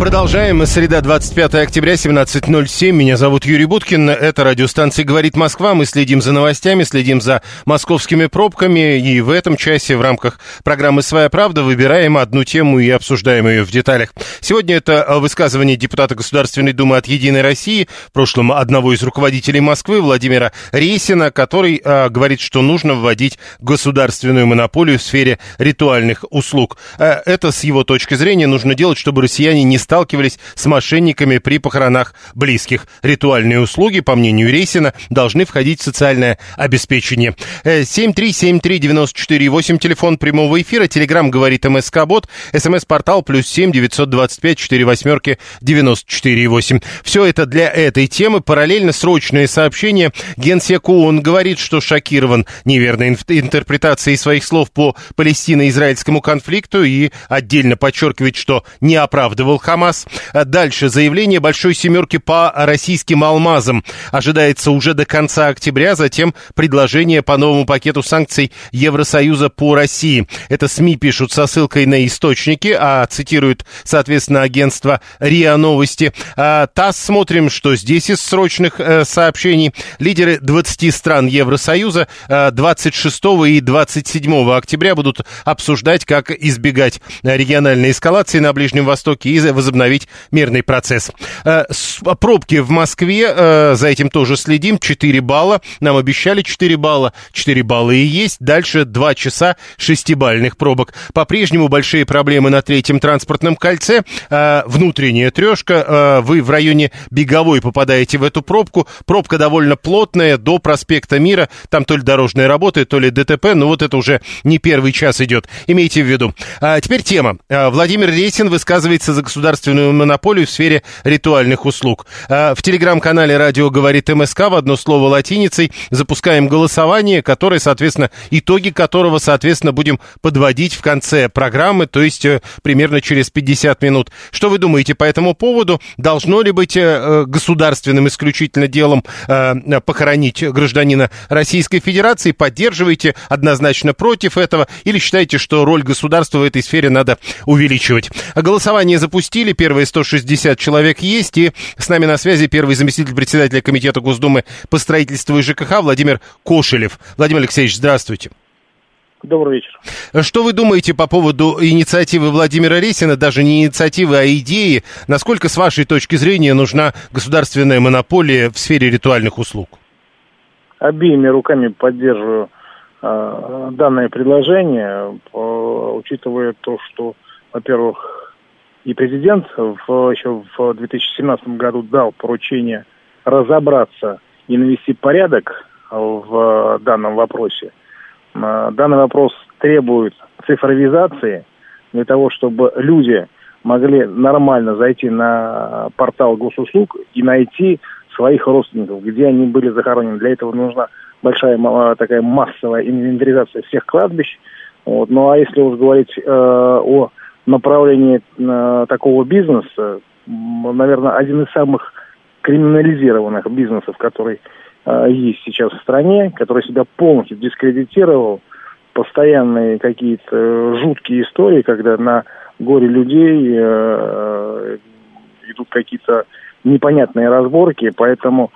Продолжаем. Среда, 25 октября, 17.07. Меня зовут Юрий Буткин. Это радиостанция «Говорит Москва». Мы следим за новостями, следим за московскими пробками. И в этом часе в рамках программы «Своя правда» выбираем одну тему и обсуждаем ее в деталях. Сегодня это высказывание депутата Государственной Думы от «Единой России», в прошлом одного из руководителей Москвы, Владимира Рейсина, который э, говорит, что нужно вводить государственную монополию в сфере ритуальных услуг. Э, это, с его точки зрения, нужно делать, чтобы россияне не сталкивались с мошенниками при похоронах близких. Ритуальные услуги, по мнению Рейсина, должны входить в социальное обеспечение. Э, 7373948, телефон прямого эфира, телеграмм говорит МСК-бот, смс-портал плюс 7 925 4 восьмерки 94,8. Все это для этой темы. Параллельно срочное сообщение. Генсек ООН говорит, что шокирован неверной интерпретацией своих слов по палестино-израильскому конфликту и отдельно подчеркивает, что не оправдывал Хамас. А Дальше заявление большой семерки по российским алмазам ожидается уже до конца октября, затем предложение по новому пакету санкций Евросоюза по России. Это СМИ пишут со ссылкой на источники, а цитируют, соответственно, агентство РИА Новости. А, ТАСС смотрим, что здесь из срочных э, сообщений. Лидеры 20 стран Евросоюза э, 26 и 27 октября будут обсуждать, как избегать э, региональной эскалации на Ближнем Востоке и возобновить мирный процесс. Э, с- Пробки в Москве, э, за этим тоже следим, 4 балла. Нам обещали 4 балла, 4 балла и есть. Дальше 2 часа шестибальных пробок. По-прежнему большие проблемы на третьем транспортном кольце. Э, Внутренняя трешка. Вы в районе Беговой попадаете в эту пробку. Пробка довольно плотная до проспекта Мира. Там то ли дорожные работы, то ли ДТП. Но вот это уже не первый час идет. Имейте в виду. А теперь тема. А, Владимир Рейсин высказывается за государственную монополию в сфере ритуальных услуг. А, В телеграм-канале «Радио говорит МСК» в одно слово латиницей запускаем голосование, которое, соответственно, итоги которого, соответственно, будем подводить в конце программы, то есть э, примерно через 50 минут. Что вы думаете по этому поводу? Должно ли быть э, э, государственным исключительно делом похоронить гражданина Российской Федерации? Поддерживаете однозначно против этого или считаете, что роль государства в этой сфере надо увеличивать? Голосование запустили, первые 160 человек есть, и с нами на связи первый заместитель председателя Комитета Госдумы по строительству и ЖКХ Владимир Кошелев. Владимир Алексеевич, здравствуйте. Добрый вечер. Что вы думаете по поводу инициативы Владимира Рейсина, даже не инициативы, а идеи? Насколько, с вашей точки зрения, нужна государственная монополия в сфере ритуальных услуг? Обеими руками поддерживаю э, данное предложение, э, учитывая то, что, во-первых, и президент в, еще в 2017 году дал поручение разобраться и навести порядок в данном вопросе. Э, Данный вопрос требует цифровизации для того, чтобы люди могли нормально зайти на портал госуслуг и найти своих родственников, где они были захоронены. Для этого нужна большая ма- такая массовая инвентаризация всех кладбищ. Вот. Ну а если уж говорить э, о направлении э, такого бизнеса, наверное, один из самых криминализированных бизнесов, который э, есть сейчас в стране, который себя полностью дискредитировал, постоянные какие-то жуткие истории, когда на горе людей э, идут какие-то непонятные разборки, поэтому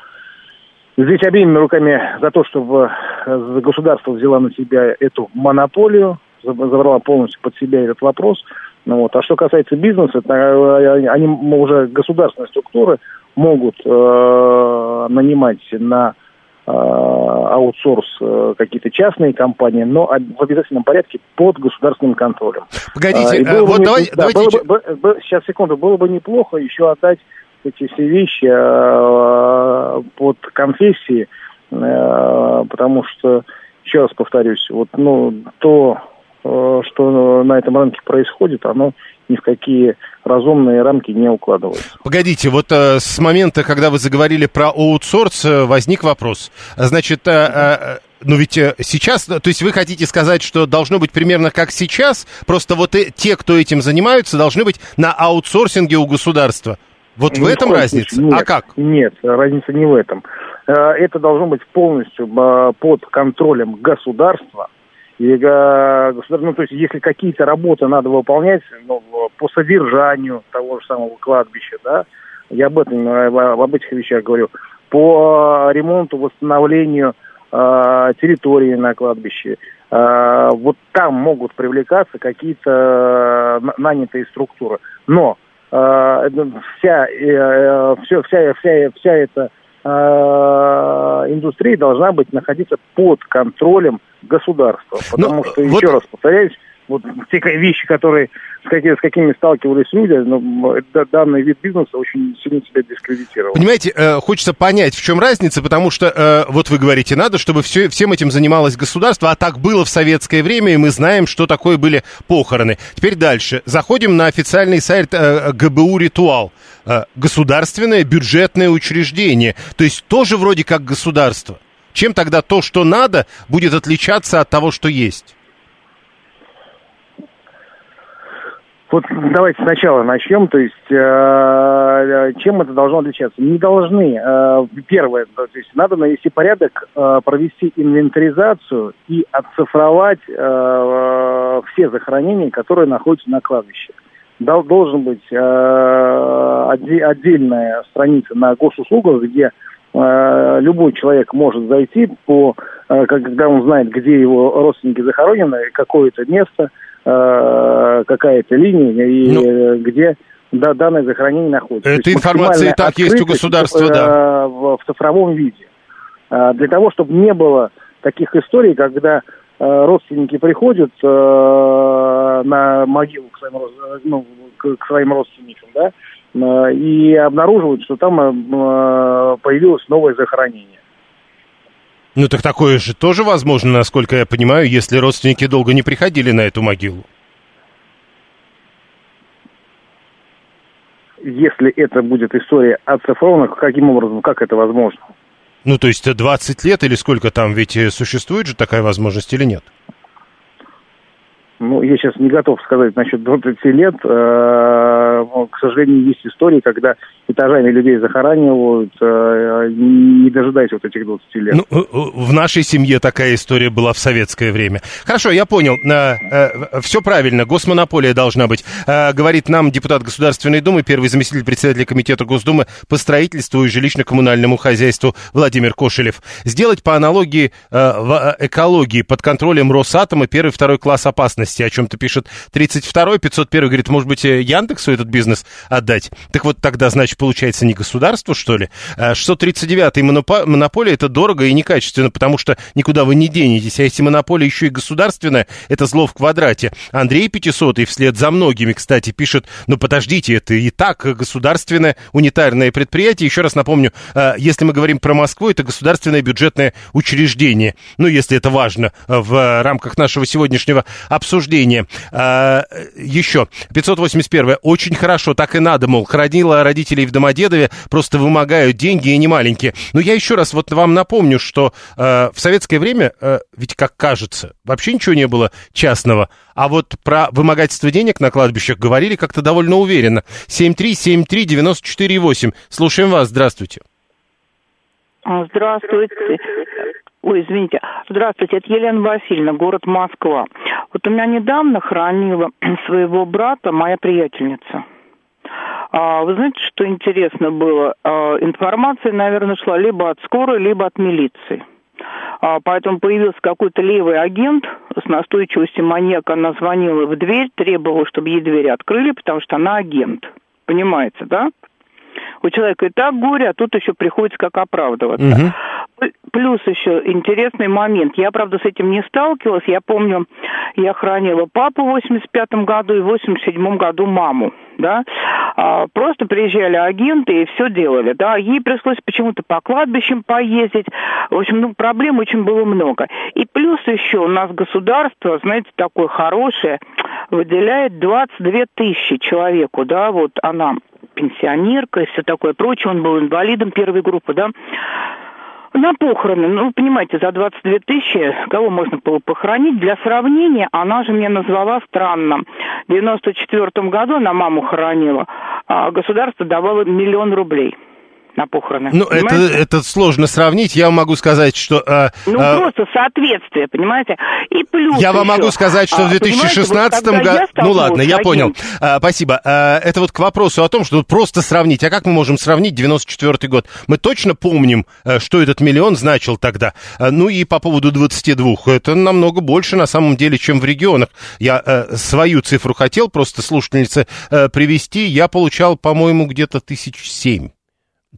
здесь обеими руками за то, чтобы государство взяло на себя эту монополию, заб- забрала полностью под себя этот вопрос. Ну, вот. А что касается бизнеса, то, э, они уже государственные структуры могут э, нанимать на э, аутсорс э, какие-то частные компании, но в обязательном порядке под государственным контролем. Погодите, А, вот не- давайте, да, давайте было бы- бы- бы- сейчас, секунду, было бы неплохо еще отдать эти все вещи э, под конфессии, э, потому что еще раз повторюсь, вот, ну, то, что на этом рынке происходит, оно ни в какие разумные рамки не укладывается. Погодите, вот э, с момента, когда вы заговорили про аутсорс, э, возник вопрос. Значит, э, э, ну ведь э, сейчас, то есть вы хотите сказать, что должно быть примерно как сейчас, просто вот и, те, кто этим занимаются, должны быть на аутсорсинге у государства. Вот в этом разница? Нет, а как? Нет, разница не в этом. Э, это должно быть полностью э, под контролем государства. И государство, ну, то есть, если какие-то работы надо выполнять ну, по содержанию того же самого кладбища, да, я об этом, об этих вещах говорю, по ремонту, восстановлению э, территории на кладбище, э, вот там могут привлекаться какие-то нанятые структуры. Но э, вся, э, все, вся, вся, вся эта э, индустрия должна быть находиться под контролем государства. Ну, потому Но, что, вот... еще раз повторяюсь, вот те вещи, которые с, какими, с какими сталкивались люди, ну, данный вид бизнеса очень сильно себя дискредитировал. Понимаете, э, хочется понять, в чем разница, потому что, э, вот вы говорите, надо, чтобы все, всем этим занималось государство, а так было в советское время, и мы знаем, что такое были похороны. Теперь дальше. Заходим на официальный сайт э, ГБУ «Ритуал». Э, государственное бюджетное учреждение, то есть тоже вроде как государство. Чем тогда то, что надо, будет отличаться от того, что есть? Вот давайте сначала начнем. То есть, э, чем это должно отличаться? Не должны. Э, первое, то есть, надо навести порядок, э, провести инвентаризацию и оцифровать э, э, все захоронения, которые находятся на кладбище. Дол, должен быть э, отдельная страница на госуслугах, где э, любой человек может зайти по, э, когда он знает, где его родственники захоронены, какое-то место – Э, какая-то линия и ну, э, где да, данное захоронение находится. Эта информация и так есть у государства, в, да. В, в цифровом виде. А, для того, чтобы не было таких историй, когда э, родственники приходят на могилу к своим, ну, к своим родственникам, да, и обнаруживают, что там появилось новое захоронение. Ну так такое же тоже возможно, насколько я понимаю, если родственники долго не приходили на эту могилу. Если это будет история оцифрована, каким образом, как это возможно? Ну, то есть 20 лет или сколько там, ведь э, существует же такая возможность или нет? Ну, я сейчас не готов сказать насчет 20 лет. Э, к сожалению, есть истории, когда этажами людей захоранивают, э, не дожидаясь вот этих 20 лет. Ну, э, в нашей семье такая история была в советское время. Хорошо, я понял. Все правильно, госмонополия должна быть. Говорит нам депутат Государственной Думы, первый заместитель председателя Комитета Госдумы по строительству и жилищно-коммунальному хозяйству Владимир Кошелев. Сделать по аналогии в экологии под контролем Росатома первый второй класс опасности безопасности, о чем-то пишет 32-й, 501 говорит, может быть, э, Яндексу этот бизнес отдать? Так вот тогда, значит, получается не государству, что ли? 639-й а монополия это дорого и некачественно, потому что никуда вы не денетесь. А если монополия еще и государственная, это зло в квадрате. Андрей 500 вслед за многими, кстати, пишет, ну подождите, это и так государственное унитарное предприятие. Еще раз напомню, э, если мы говорим про Москву, это государственное бюджетное учреждение. Ну, если это важно в рамках нашего сегодняшнего обсуждения обсуждение. А, еще, 581 очень хорошо, так и надо, мол, хранила родителей в Домодедове, просто вымогают деньги и не маленькие. Но я еще раз вот вам напомню, что а, в советское время, а, ведь как кажется, вообще ничего не было частного, а вот про вымогательство денег на кладбищах говорили как-то довольно уверенно. 7373948. Слушаем вас, здравствуйте. Здравствуйте. Ой, извините. Здравствуйте, это Елена Васильевна, город Москва. Вот у меня недавно хранила своего брата моя приятельница. А, вы знаете, что интересно было? А, информация, наверное, шла либо от скорой, либо от милиции. А, поэтому появился какой-то левый агент с настойчивостью маньяка. Она звонила в дверь, требовала, чтобы ей дверь открыли, потому что она агент. Понимаете, да? У человека и так горе, а тут еще приходится как оправдываться. Угу. Плюс еще интересный момент. Я, правда, с этим не сталкивалась. Я помню, я хранила папу в 85 году и в 87 году маму. Да? А, просто приезжали агенты и все делали. Да? Ей пришлось почему-то по кладбищам поездить. В общем, ну, проблем очень было много. И плюс еще у нас государство, знаете, такое хорошее, выделяет 22 тысячи человеку, да, вот она пенсионерка и все такое прочее, он был инвалидом первой группы, да, на похороны, ну, понимаете, за 22 тысячи кого можно было похоронить? Для сравнения, она же мне назвала странно. В 94 году она маму хоронила, а государство давало миллион рублей – на похороны. Ну, это, это сложно сравнить. Я могу сказать, что... А, ну, а, просто соответствие, понимаете? И плюс Я еще, вам могу сказать, что а, в 2016 вот году... Ну, ладно, я понял. А, спасибо. А, это вот к вопросу о том, что просто сравнить. А как мы можем сравнить 94 год? Мы точно помним, э, что этот миллион значил тогда. А, ну, и по поводу 22. Это намного больше, на самом деле, чем в регионах. Я а, свою цифру хотел просто слушательнице а, привести. Я получал, по-моему, где-то тысяч семь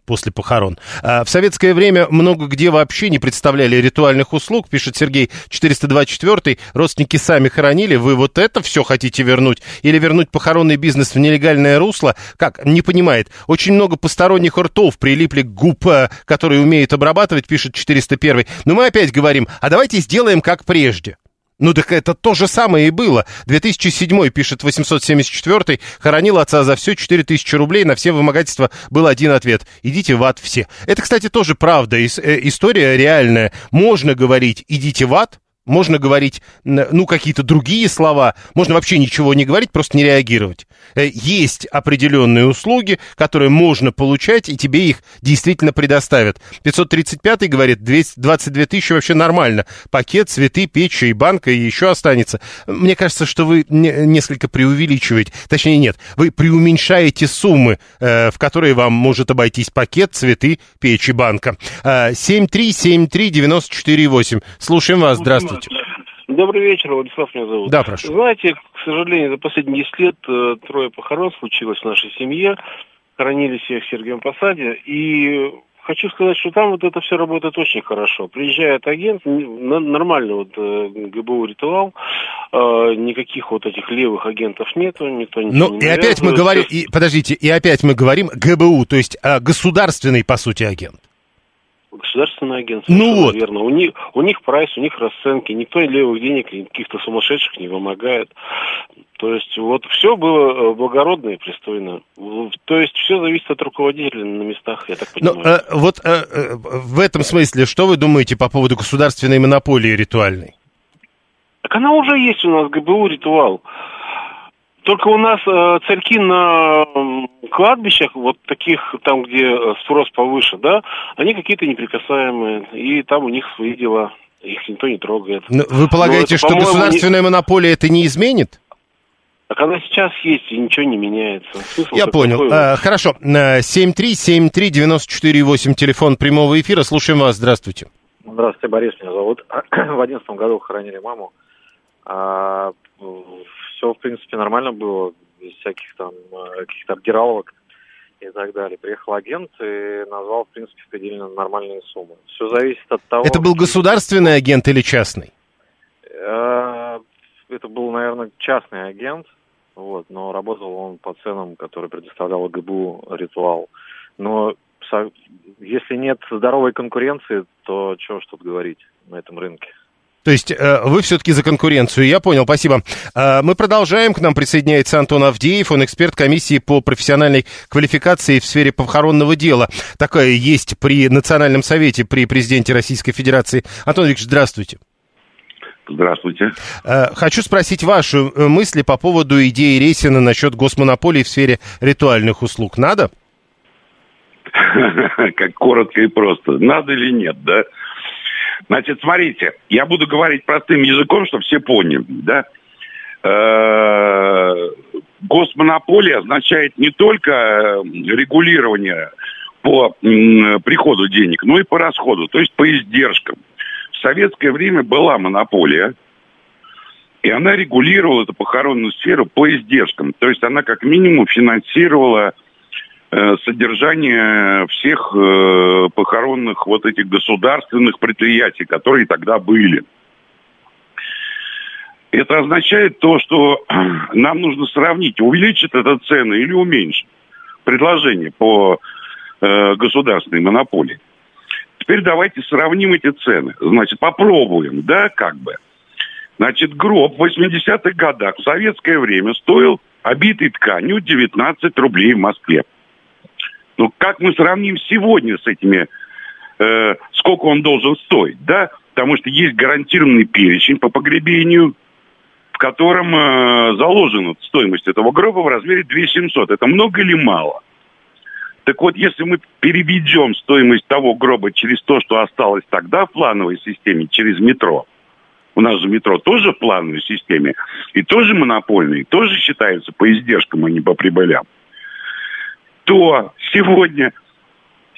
после похорон. А в советское время много где вообще не представляли ритуальных услуг, пишет Сергей 424 родственники сами хоронили, вы вот это все хотите вернуть? Или вернуть похоронный бизнес в нелегальное русло? Как? Не понимает. Очень много посторонних ртов прилипли к губ, э, которые умеют обрабатывать, пишет 401 Но мы опять говорим, а давайте сделаем как прежде. Ну так это то же самое и было. 2007 пишет 874 хоронил отца за все 4000 рублей, на все вымогательства был один ответ. Идите в ад все. Это, кстати, тоже правда, э, история реальная. Можно говорить «идите в ад», можно говорить, ну, какие-то другие слова, можно вообще ничего не говорить, просто не реагировать. Э, есть определенные услуги, которые можно получать, и тебе их действительно предоставят. 535 говорит, 22 тысячи вообще нормально. Пакет, цветы, печь и банка, и еще останется. Мне кажется, что вы несколько преувеличиваете. Точнее, нет, вы преуменьшаете суммы, э, в которые вам может обойтись пакет, цветы, печь и банка. 7373948. Э, Слушаем вас, здравствуйте. Добрый вечер, Владислав меня зовут. Да, прошу. Знаете, к сожалению, за последние 10 лет э, трое похорон случилось в нашей семье. Хоронили всех в Сергиевом Посаде. И хочу сказать, что там вот это все работает очень хорошо. Приезжает агент, нормальный вот э, ГБУ ритуал, э, никаких вот этих левых агентов нету, никто ничего Ну, и опять мы говорим, и, подождите, и опять мы говорим ГБУ, то есть государственный, по сути, агент. Государственное агентство. Ну вот. Верно. У них, у них прайс, у них расценки. Никто левых денег, каких-то сумасшедших не вымогает. То есть вот все было э, благородно и пристойно. То есть все зависит от руководителя на местах, я так ну, понимаю. Ну, э, вот э, э, в этом смысле, что вы думаете по поводу государственной монополии ритуальной? Так она уже есть у нас, ГБУ ритуал. Только у нас э, царьки на э, кладбищах, вот таких там, где э, спрос повыше, да, они какие-то неприкасаемые, и там у них свои дела, их никто не трогает. Но вы полагаете, это, что государственная не... монополия это не изменит? Так она сейчас есть, и ничего не меняется. Смысл Я понял. Такой... А, хорошо. 7373948, телефон прямого эфира. Слушаем вас. Здравствуйте. Здравствуйте, Борис меня зовут. В одиннадцатом году хоронили маму. А, все, в принципе, нормально было, без всяких там э, каких-то обдираловок и так далее. Приехал агент и назвал, в принципе, предельно нормальные суммы. Все зависит от того... Это был государственный агент или частный? Э, это был, наверное, частный агент, вот, но работал он по ценам, которые предоставлял ГБУ «Ритуал». Но если нет здоровой конкуренции, то чего ж тут говорить на этом рынке? То есть э, вы все-таки за конкуренцию, я понял, спасибо. Э, мы продолжаем, к нам присоединяется Антон Авдеев, он эксперт комиссии по профессиональной квалификации в сфере похоронного дела. Такая есть при Национальном совете, при президенте Российской Федерации. Антон Викторович, здравствуйте. Здравствуйте. Э, хочу спросить ваши мысли по поводу идеи Рейсина насчет госмонополии в сфере ритуальных услуг. Надо? Как коротко и просто. Надо или нет, да? Значит, смотрите, я буду говорить простым языком, чтобы все поняли, да. Э, госмонополия означает не только э, регулирование по приходу денег, но и по расходу, то есть по издержкам. В советское время была монополия, и она регулировала эту похоронную сферу по издержкам. То есть она как минимум финансировала э, содержание всех э, похоронных вот этих государственных предприятий, которые тогда были. Это означает то, что нам нужно сравнить, увеличит это цены или уменьшит предложение по э, государственной монополии. Теперь давайте сравним эти цены. Значит, попробуем, да, как бы. Значит, гроб в 80-х годах в советское время стоил обитый тканью 19 рублей в Москве. Ну, как мы сравним сегодня с этими, э, сколько он должен стоить, да? Потому что есть гарантированный перечень по погребению, в котором э, заложена стоимость этого гроба в размере 2700. Это много или мало? Так вот, если мы переведем стоимость того гроба через то, что осталось тогда в плановой системе, через метро, у нас же метро тоже в плановой системе, и тоже монопольный, тоже считается по издержкам, а не по прибылям, то сегодня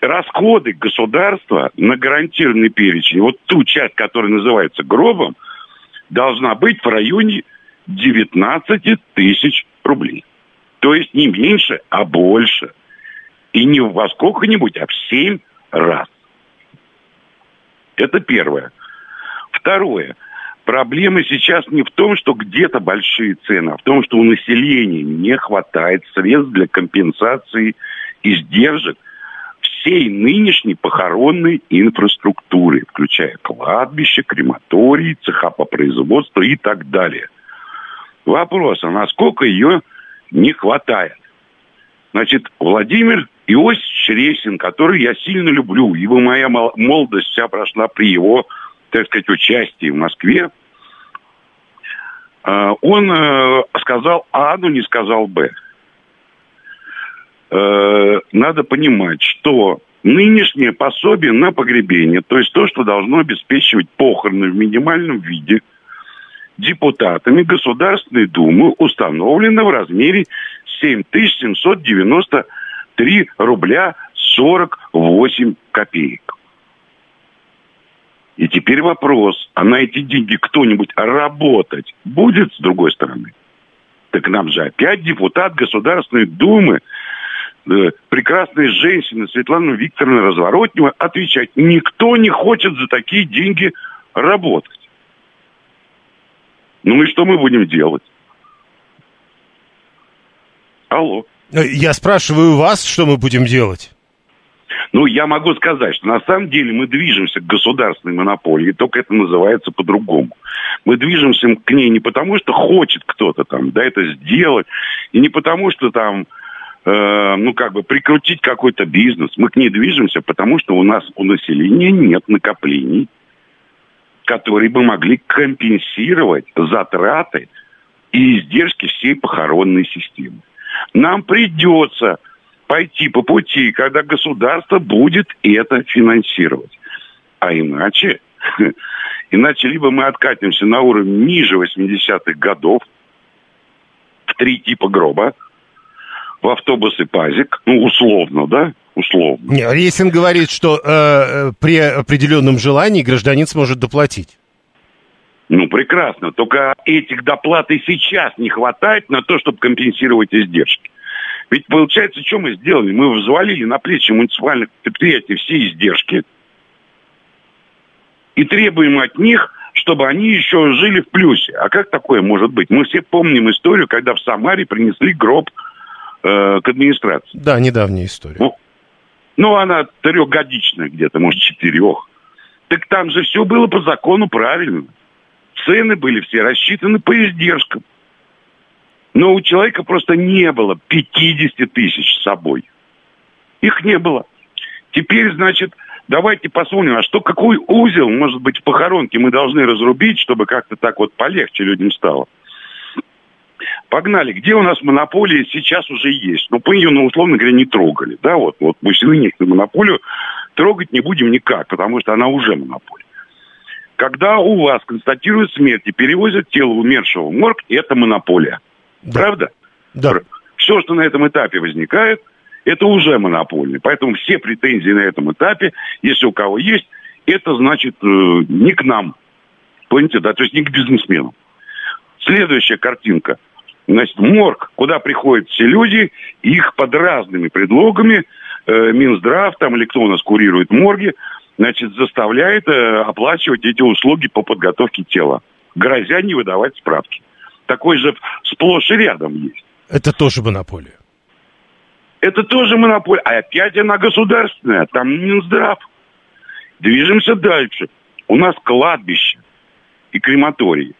расходы государства на гарантированный перечень, вот ту часть, которая называется гробом, должна быть в районе 19 тысяч рублей. То есть не меньше, а больше – и не во сколько-нибудь, а в семь раз. Это первое. Второе. Проблема сейчас не в том, что где-то большие цены, а в том, что у населения не хватает средств для компенсации издержек всей нынешней похоронной инфраструктуры, включая кладбище, крематории, цеха по производству и так далее. Вопрос, а насколько ее не хватает? Значит, Владимир Иосиф Ресин, который я сильно люблю, ибо моя молодость вся прошла при его, так сказать, участии в Москве, а, он э, сказал А, но не сказал Б. Э, надо понимать, что нынешнее пособие на погребение, то есть то, что должно обеспечивать похороны в минимальном виде, депутатами Государственной Думы установлено в размере 7790 3 рубля 48 копеек. И теперь вопрос, а на эти деньги кто-нибудь работать будет с другой стороны? Так нам же опять депутат Государственной Думы, э, прекрасная женщина Светлана Викторовна Разворотнева отвечать, никто не хочет за такие деньги работать. Ну и что мы будем делать? Алло. Э, я спрашиваю вас, что мы будем делать? Ну, я могу сказать, что на самом деле мы движемся к государственной монополии, только это называется по-другому. Мы движемся к ней не потому, что хочет кто-то там, да, это сделать, и не потому, что там, э, ну, как бы прикрутить какой-то бизнес. Мы к ней движемся, потому что у нас у населения нет накоплений, которые бы могли компенсировать затраты и издержки всей похоронной системы нам придется пойти по пути, когда государство будет это финансировать. А иначе, иначе либо мы откатимся на уровень ниже 80-х годов, в три типа гроба, в автобусы ПАЗик, ну, условно, да, условно. Не, Рейсин говорит, что э, э, при определенном желании гражданин сможет доплатить. Ну, прекрасно. Только этих доплат и сейчас не хватает на то, чтобы компенсировать издержки. Ведь получается, что мы сделали? Мы взвалили на плечи муниципальных предприятий все издержки и требуем от них, чтобы они еще жили в плюсе. А как такое может быть? Мы все помним историю, когда в Самаре принесли гроб э, к администрации. Да, недавняя история. Ну, ну, она трехгодичная где-то, может, четырех. Так там же все было по закону правильно. Цены были все рассчитаны по издержкам. Но у человека просто не было 50 тысяч с собой. Их не было. Теперь, значит, давайте посмотрим, а что, какой узел, может быть, в похоронке мы должны разрубить, чтобы как-то так вот полегче людям стало. Погнали. Где у нас монополия сейчас уже есть? Ну, мы ее, ну, условно говоря, не трогали. Да, вот, вот пусть вынесем монополию, трогать не будем никак, потому что она уже монополия. Когда у вас констатируют смерть и перевозят тело умершего в морг, это монополия. Да. Правда? Да. Все, что на этом этапе возникает, это уже монополия. Поэтому все претензии на этом этапе, если у кого есть, это значит э, не к нам. Понимаете, да? То есть не к бизнесменам. Следующая картинка. Значит, морг, куда приходят все люди, их под разными предлогами, э, Минздрав там или кто у нас курирует морги, значит, заставляет э, оплачивать эти услуги по подготовке тела, грозя не выдавать справки. Такой же сплошь и рядом есть. Это тоже монополия. Это тоже монополия. А опять она государственная, там Минздрав. Движемся дальше. У нас кладбище и крематории.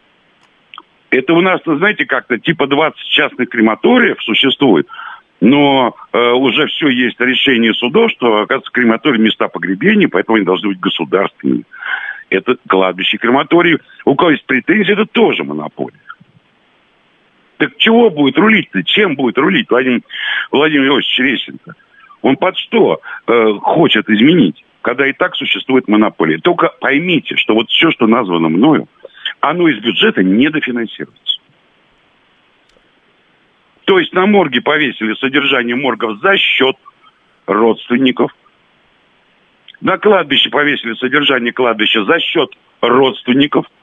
Это у нас, знаете, как-то типа 20 частных крематориев существует, но э, уже все есть решение судов, что, оказывается, крематории места погребения, поэтому они должны быть государственными. Это кладбище крематории. У кого есть претензии, это тоже монополия. Так чего будет рулить-то? Чем будет рулить Владимир, Владимир Иосифович Ресин-то? Он под что э, хочет изменить, когда и так существует монополия? Только поймите, что вот все, что названо мною, оно из бюджета не дофинансируется. То есть на морге повесили содержание моргов за счет родственников. На кладбище повесили содержание кладбища за счет родственников –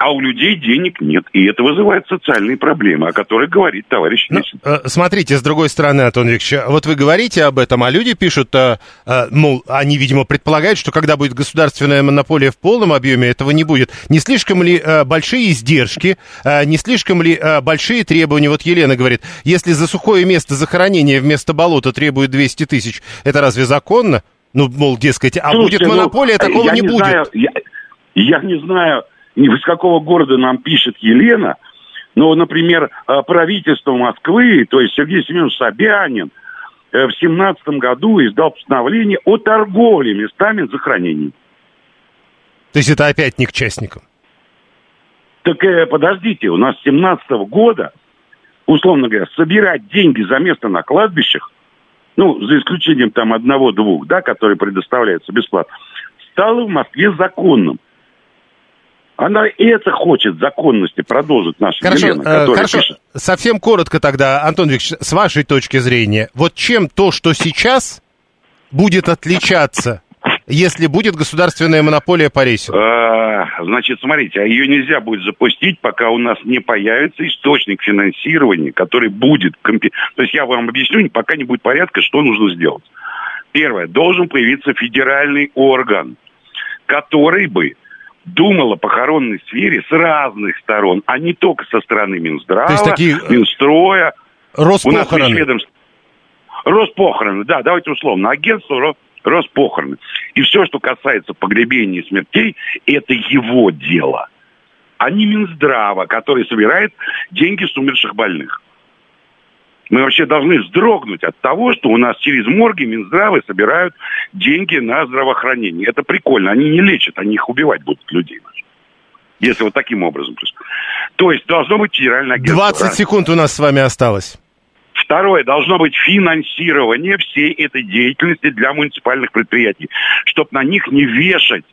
а у людей денег нет. И это вызывает социальные проблемы, о которых говорит товарищ ну, э, Смотрите, с другой стороны, Антон Викторович, вот вы говорите об этом, а люди пишут, э, э, мол, они, видимо, предполагают, что когда будет государственная монополия в полном объеме, этого не будет. Не слишком ли э, большие издержки, э, не слишком ли э, большие требования? Вот Елена говорит, если за сухое место захоронения вместо болота требуют 200 тысяч, это разве законно? Ну, мол, дескать, а Слушайте, будет монополия, ну, такого не, не будет. Знаю, я, я не знаю, из какого города нам пишет Елена, но, например, э, правительство Москвы, то есть Сергей Семенович Собянин, э, в семнадцатом году издал постановление о торговле местами захоронений. То есть это опять не к частникам? Так э, подождите, у нас с 17 -го года, условно говоря, собирать деньги за место на кладбищах, ну, за исключением там одного-двух, да, которые предоставляются бесплатно, стало в Москве законным. Она это хочет законности продолжить наша хорошо, Елена, э, хорошо. Пишет. Совсем коротко тогда, Антон Викторович, с вашей точки зрения, вот чем то, что сейчас будет отличаться, если будет государственная монополия по рейсу? А, значит, смотрите, а ее нельзя будет запустить, пока у нас не появится источник финансирования, который будет... Компи... То есть я вам объясню, пока не будет порядка, что нужно сделать. Первое, должен появиться федеральный орган, который бы думал о похоронной сфере с разных сторон, а не только со стороны Минздрава, То есть такие... Э, Минстроя. Роспохороны. У нас Роспохороны, да, давайте условно. Агентство Роспохороны. И все, что касается погребения и смертей, это его дело. А не Минздрава, который собирает деньги с умерших больных. Мы вообще должны вздрогнуть от того, что у нас через морги Минздравы собирают деньги на здравоохранение. Это прикольно. Они не лечат, они их убивать будут людей. Если вот таким образом. То есть должно быть федеральное агентство. 20 раз. секунд у нас с вами осталось. Второе, должно быть финансирование всей этой деятельности для муниципальных предприятий, чтобы на них не вешать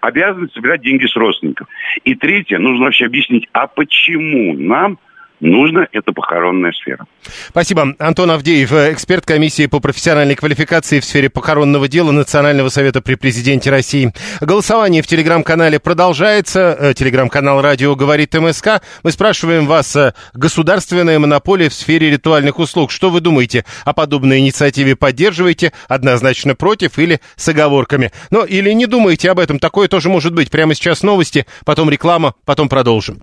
обязанность собирать деньги с родственников. И третье, нужно вообще объяснить, а почему нам нужно, это похоронная сфера. Спасибо. Антон Авдеев, эксперт комиссии по профессиональной квалификации в сфере похоронного дела Национального совета при президенте России. Голосование в телеграм-канале продолжается. Э, телеграм-канал «Радио говорит МСК». Мы спрашиваем вас, э, государственная монополия в сфере ритуальных услуг. Что вы думаете о подобной инициативе? Поддерживаете? Однозначно против или с оговорками? Ну, или не думаете об этом? Такое тоже может быть. Прямо сейчас новости, потом реклама, потом продолжим.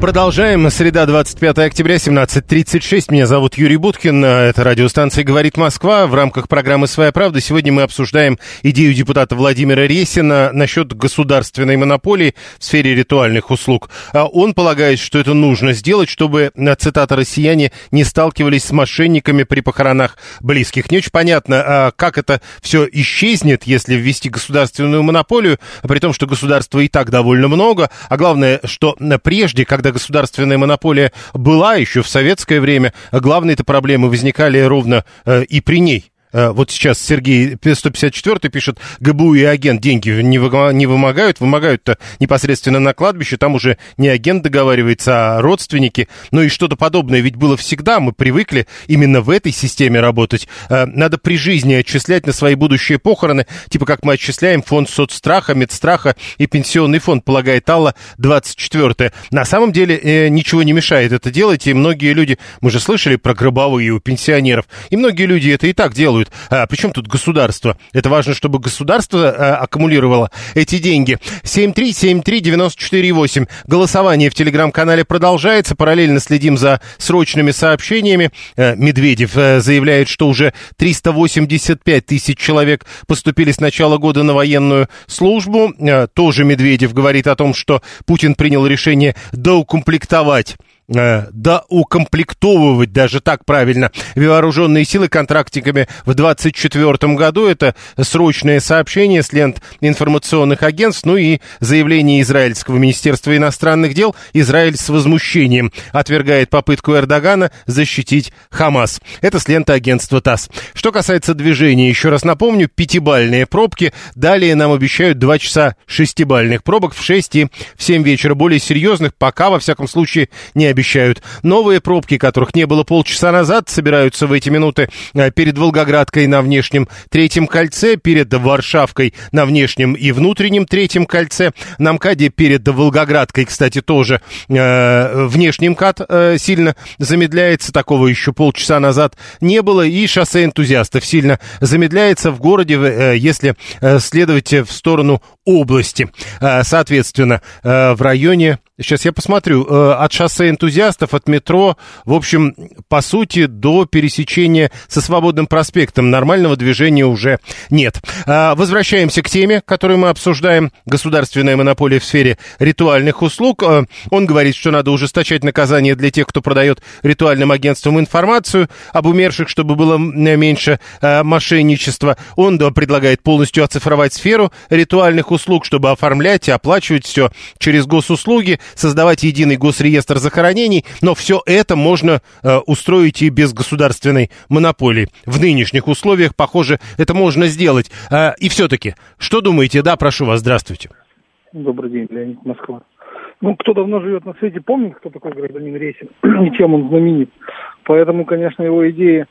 Продолжаем. Среда, 25 октября, 17.36. Меня зовут Юрий Буткин. Это радиостанция «Говорит Москва». В рамках программы «Своя правда» сегодня мы обсуждаем идею депутата Владимира Ресина насчет государственной монополии в сфере ритуальных услуг. А он полагает, что это нужно сделать, чтобы, цитата, «россияне не сталкивались с мошенниками при похоронах близких». Не очень понятно, а как это все исчезнет, если ввести государственную монополию, при том, что государства и так довольно много. А главное, что прежде, когда государственная монополия была еще в советское время, главные-то проблемы возникали ровно э, и при ней вот сейчас Сергей 154 пишет, ГБУ и агент деньги не вымогают, вымогают-то непосредственно на кладбище, там уже не агент договаривается, а родственники. Ну и что-то подобное ведь было всегда, мы привыкли именно в этой системе работать. Э, надо при жизни отчислять на свои будущие похороны, типа как мы отчисляем фонд соцстраха, медстраха и пенсионный фонд, полагает Алла 24 На самом деле э, ничего не мешает это делать, и многие люди, мы же слышали про гробовые у пенсионеров, и многие люди это и так делают делают. А, причем тут государство? Это важно, чтобы государство а, аккумулировало эти деньги. 7373948. Голосование в телеграм-канале продолжается. Параллельно следим за срочными сообщениями. А, Медведев а, заявляет, что уже 385 тысяч человек поступили с начала года на военную службу. А, тоже Медведев говорит о том, что Путин принял решение доукомплектовать э, да укомплектовывать, даже так правильно, вооруженные силы контрактиками в 2024 году. Это срочное сообщение с лент информационных агентств, ну и заявление израильского министерства иностранных дел. Израиль с возмущением отвергает попытку Эрдогана защитить Хамас. Это с ленты агентства ТАСС. Что касается движения, еще раз напомню, пятибальные пробки. Далее нам обещают два часа шестибальных пробок в 6 и в 7 вечера. Более серьезных пока, во всяком случае, не обещают обещают. Новые пробки, которых не было полчаса назад, собираются в эти минуты э, перед Волгоградкой на внешнем третьем кольце, перед Варшавкой на внешнем и внутреннем третьем кольце, на МКАДе перед Волгоградкой, кстати, тоже э, внешний МКАД э, сильно замедляется, такого еще полчаса назад не было, и шоссе энтузиастов сильно замедляется в городе, э, если э, следовать в сторону области. Э, соответственно, э, в районе Сейчас я посмотрю. Э, от шоссе энтузиастов, от метро, в общем, по сути, до пересечения со Свободным проспектом нормального движения уже нет. А, возвращаемся к теме, которую мы обсуждаем. Государственная монополия в сфере ритуальных услуг. Он говорит, что надо ужесточать наказание для тех, кто продает ритуальным агентствам информацию об умерших, чтобы было меньше мошенничества. Он предлагает полностью оцифровать сферу ритуальных услуг, чтобы оформлять и оплачивать все через госуслуги создавать единый госреестр захоронений, но все это можно э, устроить и без государственной монополии. В нынешних условиях, похоже, это можно сделать. Э, и все-таки, что думаете? Да, прошу вас, здравствуйте. Добрый день, Леонид Москва. Ну, кто давно живет на свете, помнит, кто такой гражданин Рейсин и чем он знаменит. Поэтому, конечно, его идеи,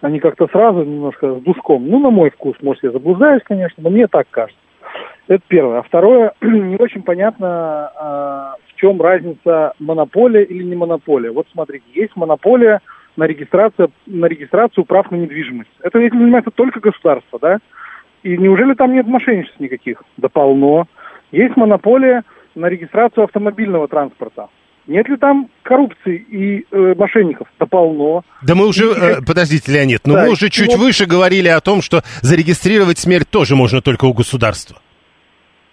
они как-то сразу немножко с душком. Ну, на мой вкус, может, я заблуждаюсь, конечно, но мне так кажется. Это первое. А второе, не очень понятно, а, в чем разница монополия или не монополия. Вот смотрите, есть монополия на регистрацию, на регистрацию прав на недвижимость. Это этим занимается только государство, да? И неужели там нет мошенничеств никаких? Да полно. Есть монополия на регистрацию автомобильного транспорта. Нет ли там коррупции и э, мошенников? Да полно. Да мы уже, э, подождите, Леонид, но да, мы уже чуть вот... выше говорили о том, что зарегистрировать смерть тоже можно только у государства.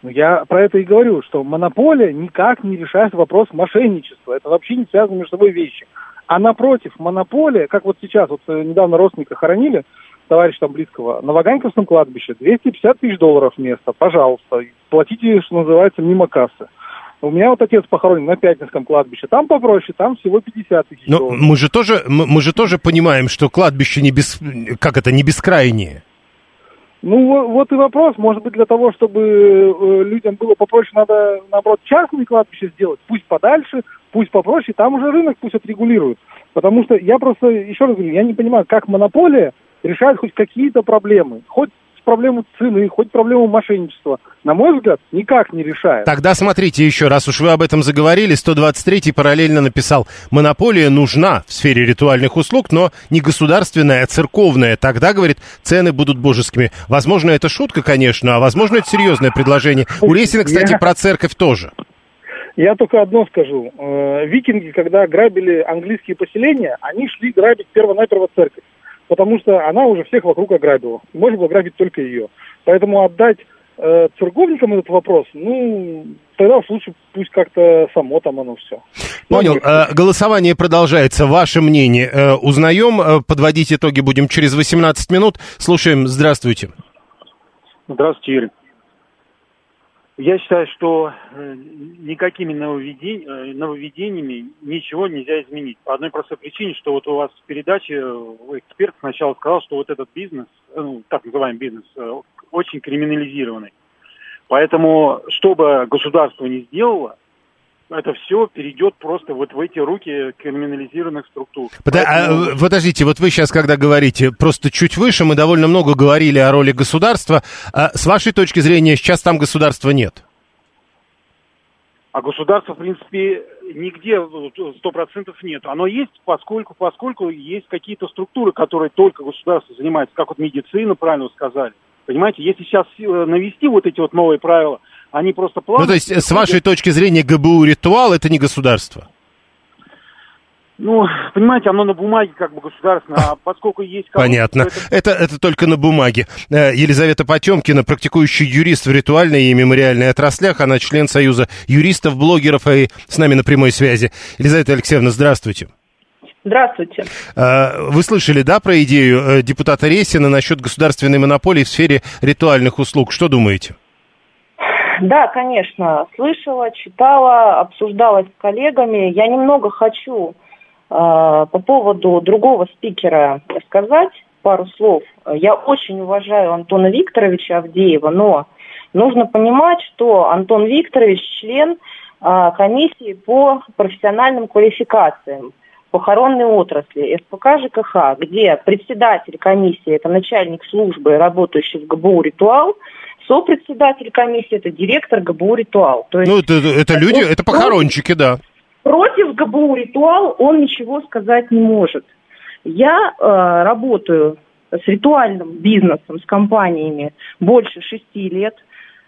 Ну, я про это и говорю, что монополия никак не решает вопрос мошенничества. Это вообще не связаны между собой вещи. А напротив, монополия, как вот сейчас, вот э, недавно родственника хоронили, товарища там близкого, на Ваганьковском кладбище 250 тысяч долларов место, пожалуйста, платите, что называется, мимо кассы. У меня вот отец похоронен на Пятницком кладбище. Там попроще, там всего 50 тысяч Но мы же тоже, мы, мы же тоже понимаем, что кладбище не без, как это, не бескрайнее. Ну, вот и вопрос. Может быть, для того, чтобы э, людям было попроще, надо, наоборот, частные кладбища сделать. Пусть подальше, пусть попроще, там уже рынок пусть отрегулирует. Потому что я просто, еще раз говорю, я не понимаю, как монополия решает хоть какие-то проблемы. Хоть проблему цены, хоть проблему мошенничества, на мой взгляд, никак не решает. Тогда смотрите еще, раз уж вы об этом заговорили, 123-й параллельно написал, монополия нужна в сфере ритуальных услуг, но не государственная, а церковная. Тогда, говорит, цены будут божескими. Возможно, это шутка, конечно, а возможно, это серьезное предложение. У Ресина, кстати, про церковь тоже. Я только одно скажу. Э, викинги, когда грабили английские поселения, они шли грабить перво-наперво церковь потому что она уже всех вокруг ограбила. Можно было грабить только ее. Поэтому отдать э, церковникам этот вопрос, ну, тогда уж лучше пусть как-то само там оно все. Понял. Э, голосование продолжается. Ваше мнение э, узнаем. Э, подводить итоги будем через 18 минут. Слушаем. Здравствуйте. Здравствуйте, Юрий. Я считаю, что э, никакими э, нововведениями ничего нельзя изменить. По одной простой причине, что вот у вас в передаче эксперт сначала сказал, что вот этот бизнес, ну, так называемый бизнес, очень криминализированный. Поэтому, что бы государство не сделало, это все перейдет просто вот в эти руки криминализированных структур. Под... Поэтому... А, подождите, вот вы сейчас, когда говорите просто чуть выше, мы довольно много говорили о роли государства. А с вашей точки зрения, сейчас там государства нет? А государства, в принципе, нигде сто процентов нет. Оно есть, поскольку, поскольку есть какие-то структуры, которые только государство занимается, как вот медицина, правильно вы сказали. Понимаете, если сейчас э, навести вот эти вот новые правила, они просто плавно... Ну, то есть, с вашей точки зрения, ГБУ ритуал это не государство? Ну, понимаете, оно на бумаге как бы государственное, а поскольку есть... Понятно. Это... это... Это только на бумаге. Э, Елизавета Потемкина, практикующий юрист в ритуальной и мемориальной отраслях, она член Союза юристов, блогеров и с нами на прямой связи. Елизавета Алексеевна, здравствуйте. Здравствуйте. Э, вы слышали, да, про идею э, депутата Ресина насчет государственной монополии в сфере ритуальных услуг? Что думаете? Да, конечно, слышала, читала, обсуждала с коллегами. Я немного хочу э, по поводу другого спикера сказать пару слов. Я очень уважаю Антона Викторовича Авдеева, но нужно понимать, что Антон Викторович член э, комиссии по профессиональным квалификациям похоронной отрасли СПК ЖКХ, где председатель комиссии – это начальник службы, работающий в ГБУ «Ритуал», Сопредседатель комиссии – это директор ГБУ «Ритуал». То есть, ну, это, это люди, это похорончики, да. Против ГБУ «Ритуал» он ничего сказать не может. Я э, работаю с ритуальным бизнесом, с компаниями больше шести лет.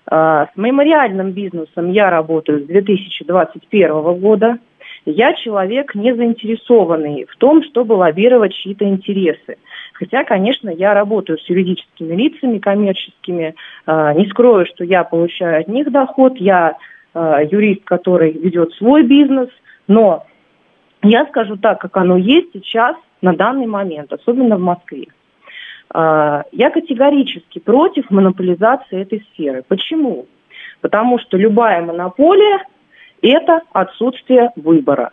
Э, с мемориальным бизнесом я работаю с 2021 года. Я человек не заинтересованный в том, чтобы лоббировать чьи-то интересы. Хотя, конечно, я работаю с юридическими лицами коммерческими. А, не скрою, что я получаю от них доход. Я а, юрист, который ведет свой бизнес. Но я скажу так, как оно есть сейчас, на данный момент, особенно в Москве. А, я категорически против монополизации этой сферы. Почему? Потому что любая монополия – это отсутствие выбора.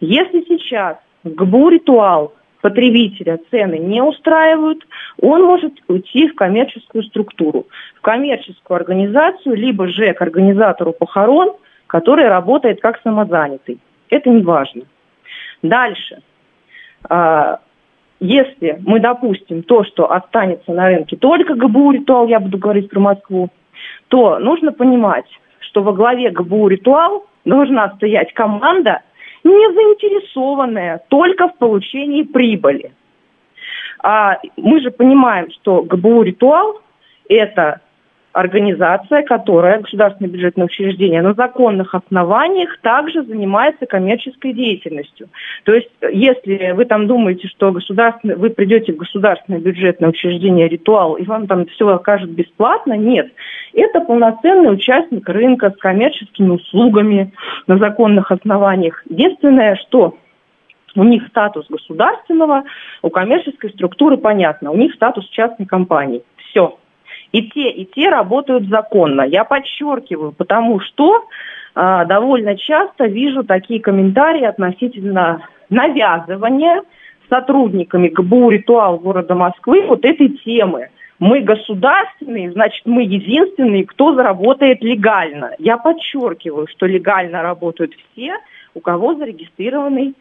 Если сейчас ГБУ «Ритуал» потребителя цены не устраивают, он может уйти в коммерческую структуру, в коммерческую организацию, либо же к организатору похорон, который работает как самозанятый. Это не важно. Дальше. А, если мы допустим то, что останется на рынке только ГБУ «Ритуал», я буду говорить про Москву, то нужно понимать, что во главе ГБУ «Ритуал» должна стоять команда – не заинтересованная только в получении прибыли. А мы же понимаем, что ГБУ «Ритуал» – это организация, которая, государственное бюджетное учреждение, на законных основаниях также занимается коммерческой деятельностью. То есть, если вы там думаете, что государственное, вы придете в государственное бюджетное учреждение «Ритуал», и вам там все окажут бесплатно, нет. Это полноценный участник рынка с коммерческими услугами на законных основаниях. Единственное, что у них статус государственного, у коммерческой структуры понятно, у них статус частной компании. Все. И те, и те работают законно. Я подчеркиваю, потому что э, довольно часто вижу такие комментарии относительно навязывания сотрудниками ГБУ «Ритуал» города Москвы вот этой темы. Мы государственные, значит, мы единственные, кто заработает легально. Я подчеркиваю, что легально работают все, у кого зарегистрированный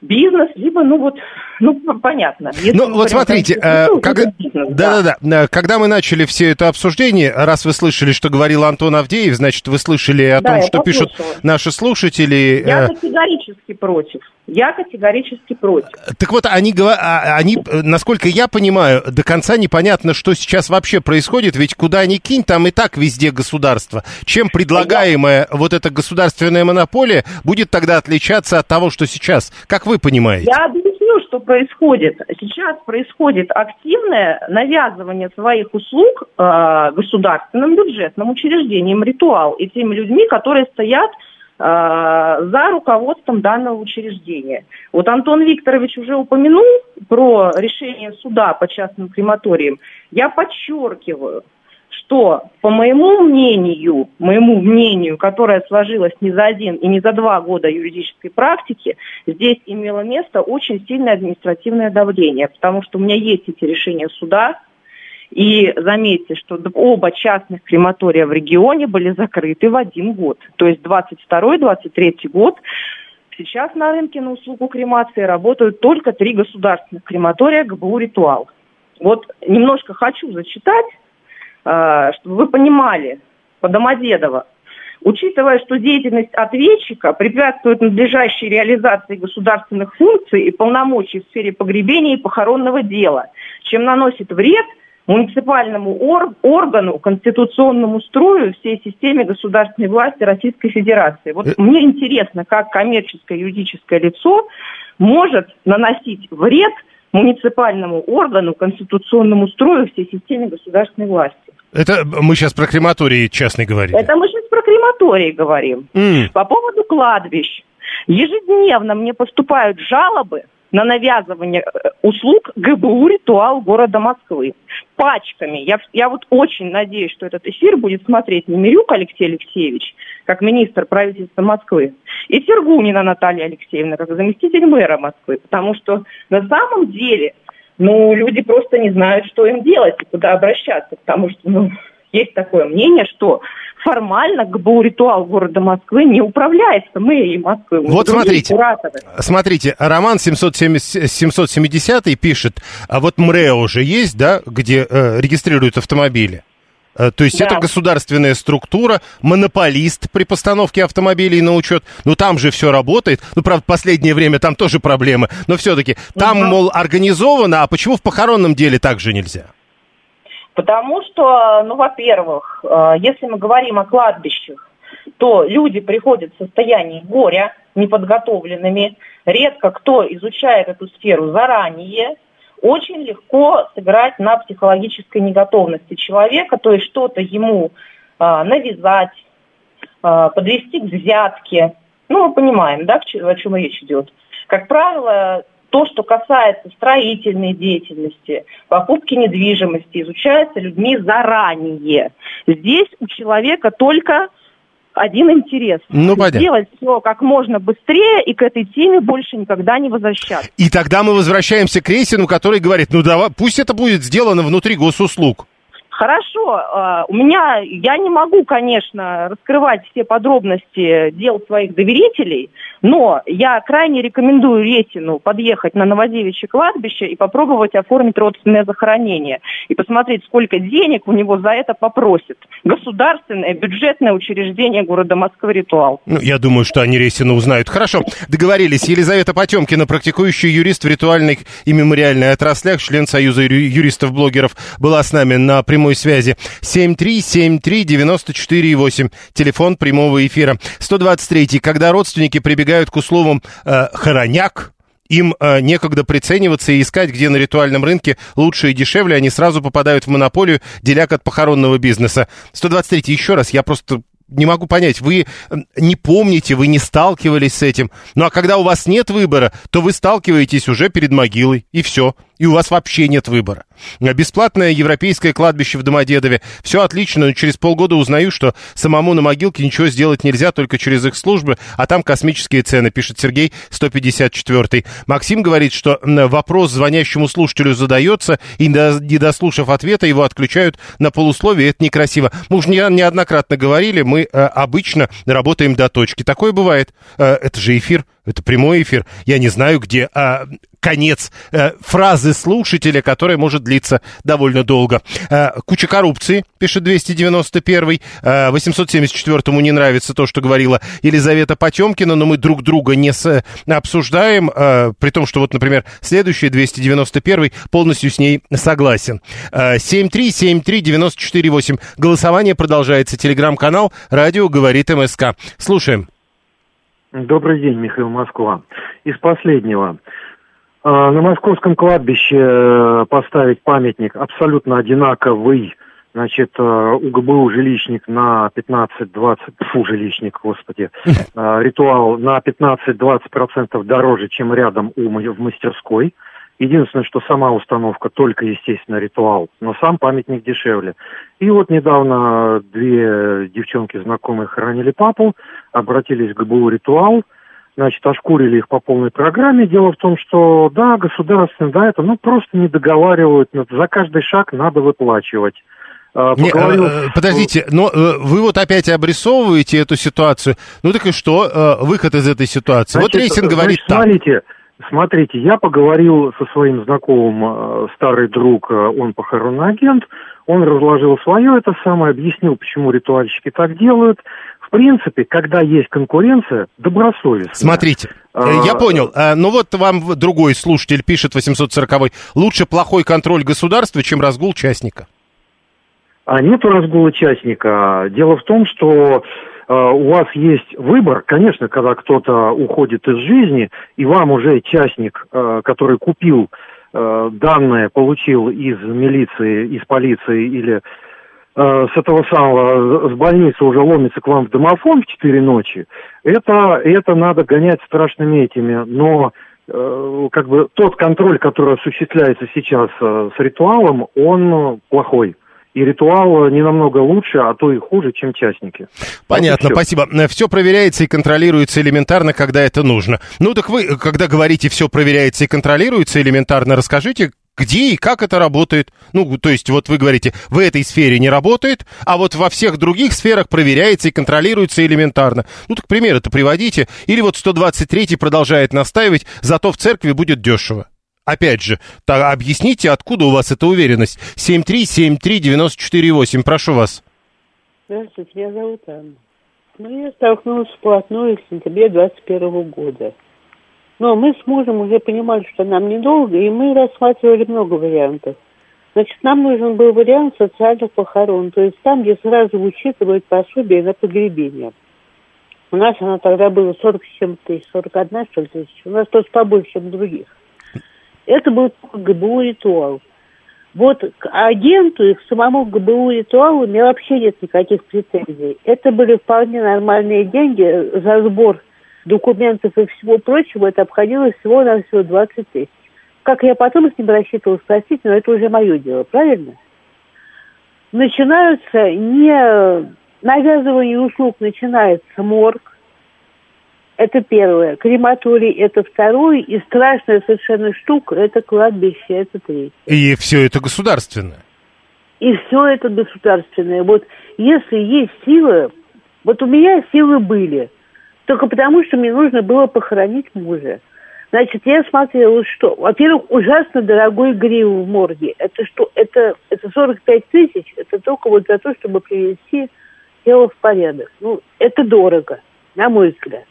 бизнес, либо, ну вот, ну, понятно. ну, вот смотрите, э, как, да, да, да, когда мы начали все это обсуждение, раз вы слышали, что говорил Антон Авдеев, значит, вы слышали о да, том, что послушала. пишут наши слушатели. Я э... категорически против. Я категорически против. Так вот, они, а, они, насколько я понимаю, до конца непонятно, что сейчас вообще происходит, ведь куда ни кинь, там и так везде государство. Чем предлагаемая я... вот эта государственная монополия будет тогда отличаться от того, что сейчас? Как вы понимаете? Я объясню, что происходит. Сейчас происходит активное навязывание своих услуг э, государственным бюджетным учреждениям «Ритуал» и теми людьми, которые стоят Э, за руководством данного учреждения. Вот Антон Викторович уже упомянул про решение суда по частным крематориям. Я подчеркиваю, что, по моему мнению, моему мнению, которое сложилось не за один и не за два года юридической практики, здесь имело место очень сильное административное давление, потому что у меня есть эти решения суда, и заметьте, что оба частных крематория в регионе были закрыты в один год. То есть 22-23 год сейчас на рынке на услугу кремации работают только три государственных крематория ГБУ «Ритуал». Вот немножко хочу зачитать, э, чтобы вы понимали, по Домодедово. Учитывая, что деятельность ответчика препятствует надлежащей реализации государственных функций и полномочий в сфере погребения и похоронного дела, чем наносит вред – муниципальному ор- органу, конституционному строю всей системе государственной власти Российской Федерации. Вот э. мне интересно, как коммерческое юридическое лицо может наносить вред муниципальному органу, конституционному строю всей системе государственной власти. Это мы сейчас про крематории частный говорим. Это мы сейчас про крематории говорим. Mm. По поводу кладбищ. Ежедневно мне поступают жалобы на навязывание э, услуг ГБУ «Ритуал» города Москвы. Пачками. Я, я вот очень надеюсь, что этот эфир будет смотреть не Мирюк Алексей Алексеевич, как министр правительства Москвы, и Сергунина Наталья Алексеевна, как заместитель мэра Москвы. Потому что на самом деле, ну, люди просто не знают, что им делать и куда обращаться. Потому что, ну, есть такое мнение, что формально ГБУ «Ритуал» города Москвы не управляется мэрией Москвы. Вот смотрите, кураторы. смотрите, Роман 770, 770 пишет, а вот МРЭО уже есть, да, где э, регистрируют автомобили? Э, то есть да. это государственная структура, монополист при постановке автомобилей на учет. Ну там же все работает. Ну, правда, в последнее время там тоже проблемы. Но все-таки там, угу. мол, организовано, а почему в похоронном деле так же нельзя? Потому что, ну, во-первых, э, если мы говорим о кладбищах, то люди приходят в состоянии горя, неподготовленными. Редко кто изучает эту сферу заранее. Очень легко сыграть на психологической неготовности человека, то есть что-то ему э, навязать, э, подвести к взятке. Ну, мы понимаем, да, о чем речь идет. Как правило, то, что касается строительной деятельности, покупки недвижимости, изучается людьми заранее. Здесь у человека только один интерес. Ну, понятно. Сделать все как можно быстрее и к этой теме больше никогда не возвращаться. И тогда мы возвращаемся к Рейсину, который говорит, ну давай, пусть это будет сделано внутри госуслуг. Хорошо, а, у меня, я не могу, конечно, раскрывать все подробности дел своих доверителей, но я крайне рекомендую Ретину подъехать на Новодевичье кладбище и попробовать оформить родственное захоронение. И посмотреть, сколько денег у него за это попросит. Государственное бюджетное учреждение города Москвы «Ритуал». Ну, я думаю, что они Ресина узнают. Хорошо, договорились. Елизавета Потемкина, практикующий юрист в ритуальных и мемориальной отраслях, член Союза юристов-блогеров, была с нами на прямой связи. 7373948, телефон прямого эфира. 123, когда родственники прибегают к условам э, «хороняк», им э, некогда прицениваться и искать, где на ритуальном рынке лучше и дешевле, они сразу попадают в монополию, деляк от похоронного бизнеса. 123 еще раз, я просто не могу понять, вы не помните, вы не сталкивались с этим. Ну а когда у вас нет выбора, то вы сталкиваетесь уже перед могилой, и все и у вас вообще нет выбора. Бесплатное европейское кладбище в Домодедове. Все отлично, но через полгода узнаю, что самому на могилке ничего сделать нельзя, только через их службы, а там космические цены, пишет Сергей, 154 Максим говорит, что вопрос звонящему слушателю задается, и не дослушав ответа, его отключают на полусловие, это некрасиво. Мы уже неоднократно говорили, мы э, обычно работаем до точки. Такое бывает. Э, это же эфир. Это прямой эфир. Я не знаю, где а, конец э, фразы слушателя, которая может длиться довольно долго. Э, куча коррупции, пишет 291 э, 874-му не нравится то, что говорила Елизавета Потемкина, но мы друг друга не с, обсуждаем, э, при том, что вот, например, следующий 291 полностью с ней согласен. Э, 7373948. Голосование продолжается. Телеграм-канал «Радио говорит МСК». Слушаем. Добрый день, Михаил Москва. Из последнего. А, на московском кладбище э, поставить памятник абсолютно одинаковый, значит, э, у ГБУ жилищник на 15-20, фу, жилищник, господи, а, ритуал на 15-20% дороже, чем рядом у, в мастерской. Единственное, что сама установка только, естественно, ритуал, но сам памятник дешевле. И вот недавно две девчонки знакомые хоронили папу, обратились к ГБУ «Ритуал», значит, ошкурили их по полной программе. Дело в том, что, да, государственные, да, это, ну, просто не договаривают, за каждый шаг надо выплачивать. А, не, поговорил... э, подождите, но э, вы вот опять обрисовываете эту ситуацию. Ну так и что? Э, выход из этой ситуации. Значит, вот Рейсин говорит значит, так. Смотрите, смотрите, я поговорил со своим знакомым, старый друг, он похоронный агент, он разложил свое это самое, объяснил, почему ритуальщики так делают. В принципе, когда есть конкуренция, добросовестно. Смотрите, а, я понял. А, ну вот вам другой слушатель пишет 840 лучше плохой контроль государства, чем разгул частника. А нет разгула частника. Дело в том, что э, у вас есть выбор, конечно, когда кто-то уходит из жизни, и вам уже частник, э, который купил э, данные, получил из милиции, из полиции или э, с этого самого, с больницы уже ломится к вам в домофон в 4 ночи, это, это надо гонять страшными этими, но э, как бы тот контроль, который осуществляется сейчас э, с ритуалом, он плохой и ритуал не намного лучше, а то и хуже, чем частники. Понятно, вот спасибо. Все проверяется и контролируется элементарно, когда это нужно. Ну так вы, когда говорите, все проверяется и контролируется элементарно, расскажите, где и как это работает. Ну, то есть, вот вы говорите, в этой сфере не работает, а вот во всех других сферах проверяется и контролируется элементарно. Ну, так пример это приводите. Или вот 123 продолжает настаивать, зато в церкви будет дешево. Опять же, так, объясните, откуда у вас эта уверенность? 7373948, прошу вас. Здравствуйте, меня зовут Анна. Ну, я столкнулась вплотную в сентябре 21 года. Но мы с мужем уже понимали, что нам недолго, и мы рассматривали много вариантов. Значит, нам нужен был вариант социальных похорон, то есть там, где сразу учитывают пособие на погребение. У нас она тогда была 47 тысяч, 41 что ли, тысяч. У нас тоже побольше, чем других. Это был ГБУ ритуал. Вот к агенту и к самому ГБУ ритуалу у меня вообще нет никаких претензий. Это были вполне нормальные деньги за сбор документов и всего прочего. Это обходилось всего на всего 20 тысяч. Как я потом с ним рассчитывал, спросить, но это уже мое дело, правильно? Начинаются не навязывание услуг, начинается морг, это первое. Крематорий – это второе. И страшная совершенно штука – это кладбище, это третье. И все это государственное? И все это государственное. Вот если есть силы, вот у меня силы были, только потому, что мне нужно было похоронить мужа. Значит, я смотрела, что, во-первых, ужасно дорогой грил в морге. Это что, это, это 45 тысяч, это только вот за то, чтобы привести тело в порядок. Ну, это дорого, на мой взгляд.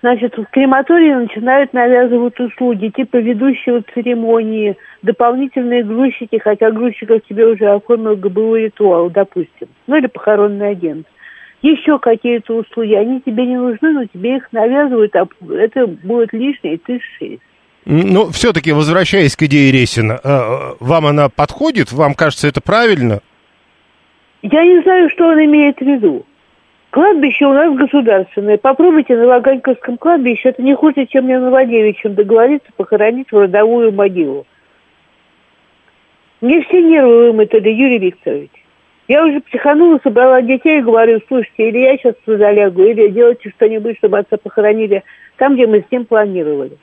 Значит, в крематории начинают навязывать услуги, типа ведущего церемонии, дополнительные грузчики, хотя грузчиков тебе уже оформил ГБУ ритуал, допустим, ну или похоронный агент. Еще какие-то услуги, они тебе не нужны, но тебе их навязывают, а это будет лишнее, ты шесть. Ну, все-таки, возвращаясь к идее Ресина, э, вам она подходит? Вам кажется это правильно? Я не знаю, что он имеет в виду. Кладбище у нас государственное. Попробуйте на Ваганьковском кладбище, это не хуже, чем мне на Новодевичьем договориться похоронить в родовую могилу. Мне все нервы вымотали, Юрий Викторович. Я уже психанула, собрала детей и говорю, слушайте, или я сейчас туда лягу, или делайте что-нибудь, чтобы отца похоронили там, где мы с ним планировали.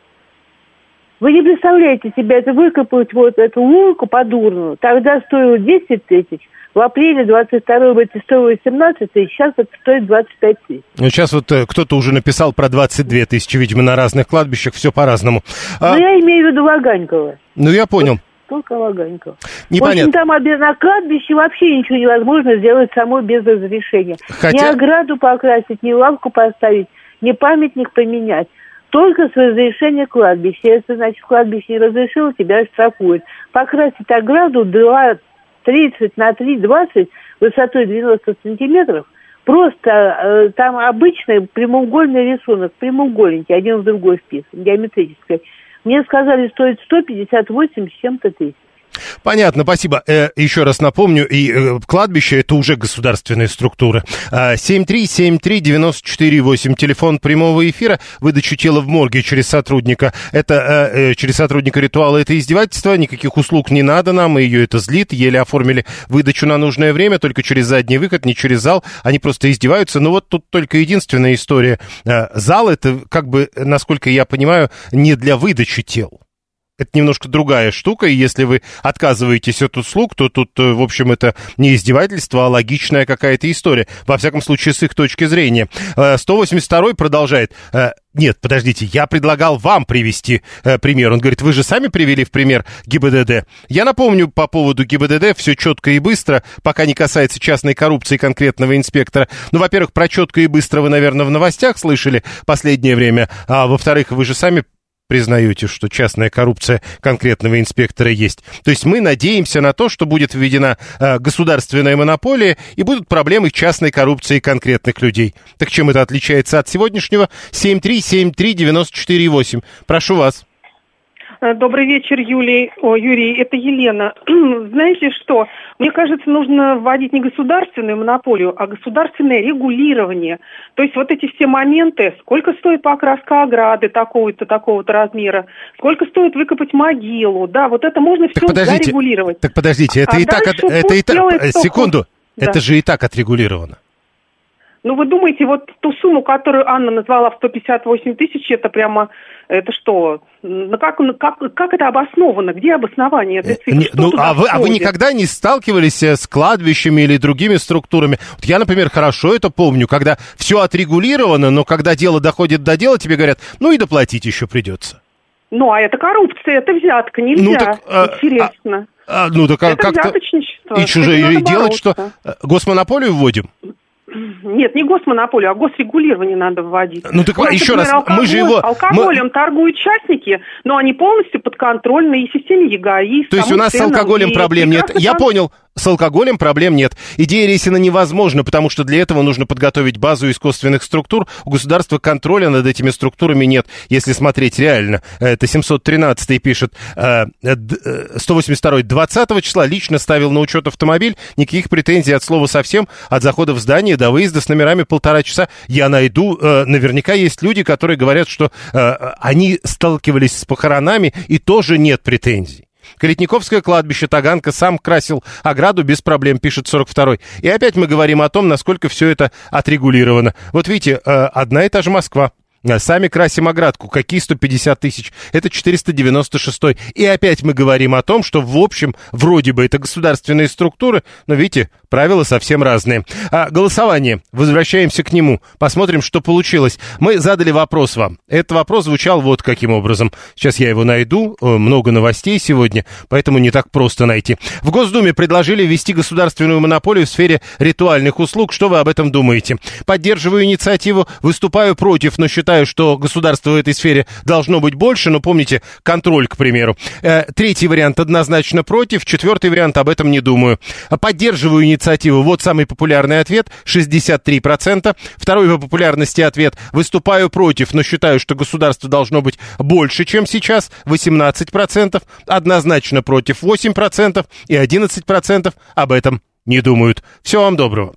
Вы не представляете себе, это выкопать вот эту лунку подурную, тогда стоило 10 тысяч, в апреле 22-го это стоило 17 тысяч, сейчас это стоит 25 тысяч. Ну, сейчас вот э, кто-то уже написал про 22 тысячи, видимо, на разных кладбищах, все по-разному. А... Ну, я имею в виду Ваганькова. Ну, я понял. Только Ваганькова. Непонятно. В общем, там на кладбище вообще ничего невозможно сделать самой без разрешения. Хотя... Ни ограду покрасить, ни лавку поставить, ни памятник поменять только с разрешения кладбища. Если, значит, кладбище не разрешило, тебя штрафуют. Покрасить ограду 2 30 на 3, 20 высотой 90 сантиметров. Просто э, там обычный прямоугольный рисунок, прямоугольники, один в другой вписан, геометрический. Мне сказали, стоит 158 с чем-то тысяч. Понятно, спасибо. Э, еще раз напомню, и э, кладбище это уже государственные структуры. Э, 7373948, телефон прямого эфира, выдачу тела в морге через сотрудника. Это э, через сотрудника ритуала это издевательство, никаких услуг не надо нам, и ее это злит. Еле оформили выдачу на нужное время, только через задний выход, не через зал. Они просто издеваются. Но вот тут только единственная история. Зал это, как бы, насколько я понимаю, не для выдачи тел это немножко другая штука, и если вы отказываетесь от услуг, то тут, э, в общем, это не издевательство, а логичная какая-то история. Во всяком случае, с их точки зрения. 182 продолжает. Э, нет, подождите, я предлагал вам привести э, пример. Он говорит, вы же сами привели в пример ГИБДД. Я напомню по поводу ГИБДД все четко и быстро, пока не касается частной коррупции конкретного инспектора. Ну, во-первых, про четко и быстро вы, наверное, в новостях слышали последнее время, а во-вторых, вы же сами признаете, что частная коррупция конкретного инспектора есть. То есть мы надеемся на то, что будет введена э, государственная монополия и будут проблемы частной коррупции конкретных людей. Так чем это отличается от сегодняшнего? 7373948. Прошу вас. Э, добрый вечер, Юлий. О, Юрий, это Елена. Знаете что? Мне кажется, нужно вводить не государственную монополию, а государственное регулирование. То есть вот эти все моменты, сколько стоит покраска ограды такого-то, такого-то размера, сколько стоит выкопать могилу, да, вот это можно все зарегулировать. Так подождите, это А и так, это и так, секунду. Да. это же и так отрегулировано. Ну, вы думаете, вот ту сумму, которую Анна назвала в 158 тысяч, это прямо, это что? Ну, как, как, как это обосновано? Где обоснование этой цифры? Не- ну, а вы, а вы никогда не сталкивались э, с кладбищами или другими структурами? Вот я, например, хорошо это помню, когда все отрегулировано, но когда дело доходит до дела, тебе говорят, ну и доплатить еще придется. Ну, а это коррупция, это взятка, нельзя. Ну, так, а, Интересно. А, ну так а это как-то... И чужие делать, что э, госмонополию вводим? Нет, не госмонополию, а госрегулирование надо вводить. Ну, так нас, еще раз, например, мы же алкоголь- его- Алкоголем торгуют частники, но они полностью подконтрольны и системе ЕГАИ. То есть у нас с алкоголем проблем нет. Я понял, с алкоголем проблем нет. Идея Ресина невозможна, потому что для этого нужно подготовить базу из косвенных структур. У государства контроля над этими структурами нет, если смотреть реально. Это 713 пишет, э, э, д- э, 182 20 числа лично ставил на учет автомобиль, никаких претензий от слова совсем, от захода в здание до выезда с номерами полтора часа. Я найду, э, наверняка есть люди, которые говорят, что э, они сталкивались с похоронами и тоже нет претензий. Калитниковское кладбище Таганка сам красил ограду без проблем, пишет 42-й. И опять мы говорим о том, насколько все это отрегулировано. Вот видите, э, одна и та же Москва. Э, Сами красим оградку. Какие 150 тысяч? Это 496. И опять мы говорим о том, что в общем, вроде бы это государственные структуры, но видите, правила совсем разные. А, голосование. Возвращаемся к нему. Посмотрим, что получилось. Мы задали вопрос вам. Этот вопрос звучал вот каким образом. Сейчас я его найду. Э, Много новостей сегодня, поэтому не так просто найти. В Госдуме предложили ввести государственную монополию в сфере ритуальных услуг. Что вы об этом думаете? Поддерживаю инициативу, выступаю против, но считаю, что государство в этой сфере должно быть больше. Но помните, контроль, к примеру. Э, Третий вариант однозначно против. Четвертый вариант об этом не думаю. Поддерживаю инициативу. Вот самый популярный ответ. 63%. Второй по популярности ответ. Выступаю против, но считаю, что государство должно быть больше, чем сейчас. 18%. Однозначно против 8%. И 11% об этом не думают. Всего вам доброго.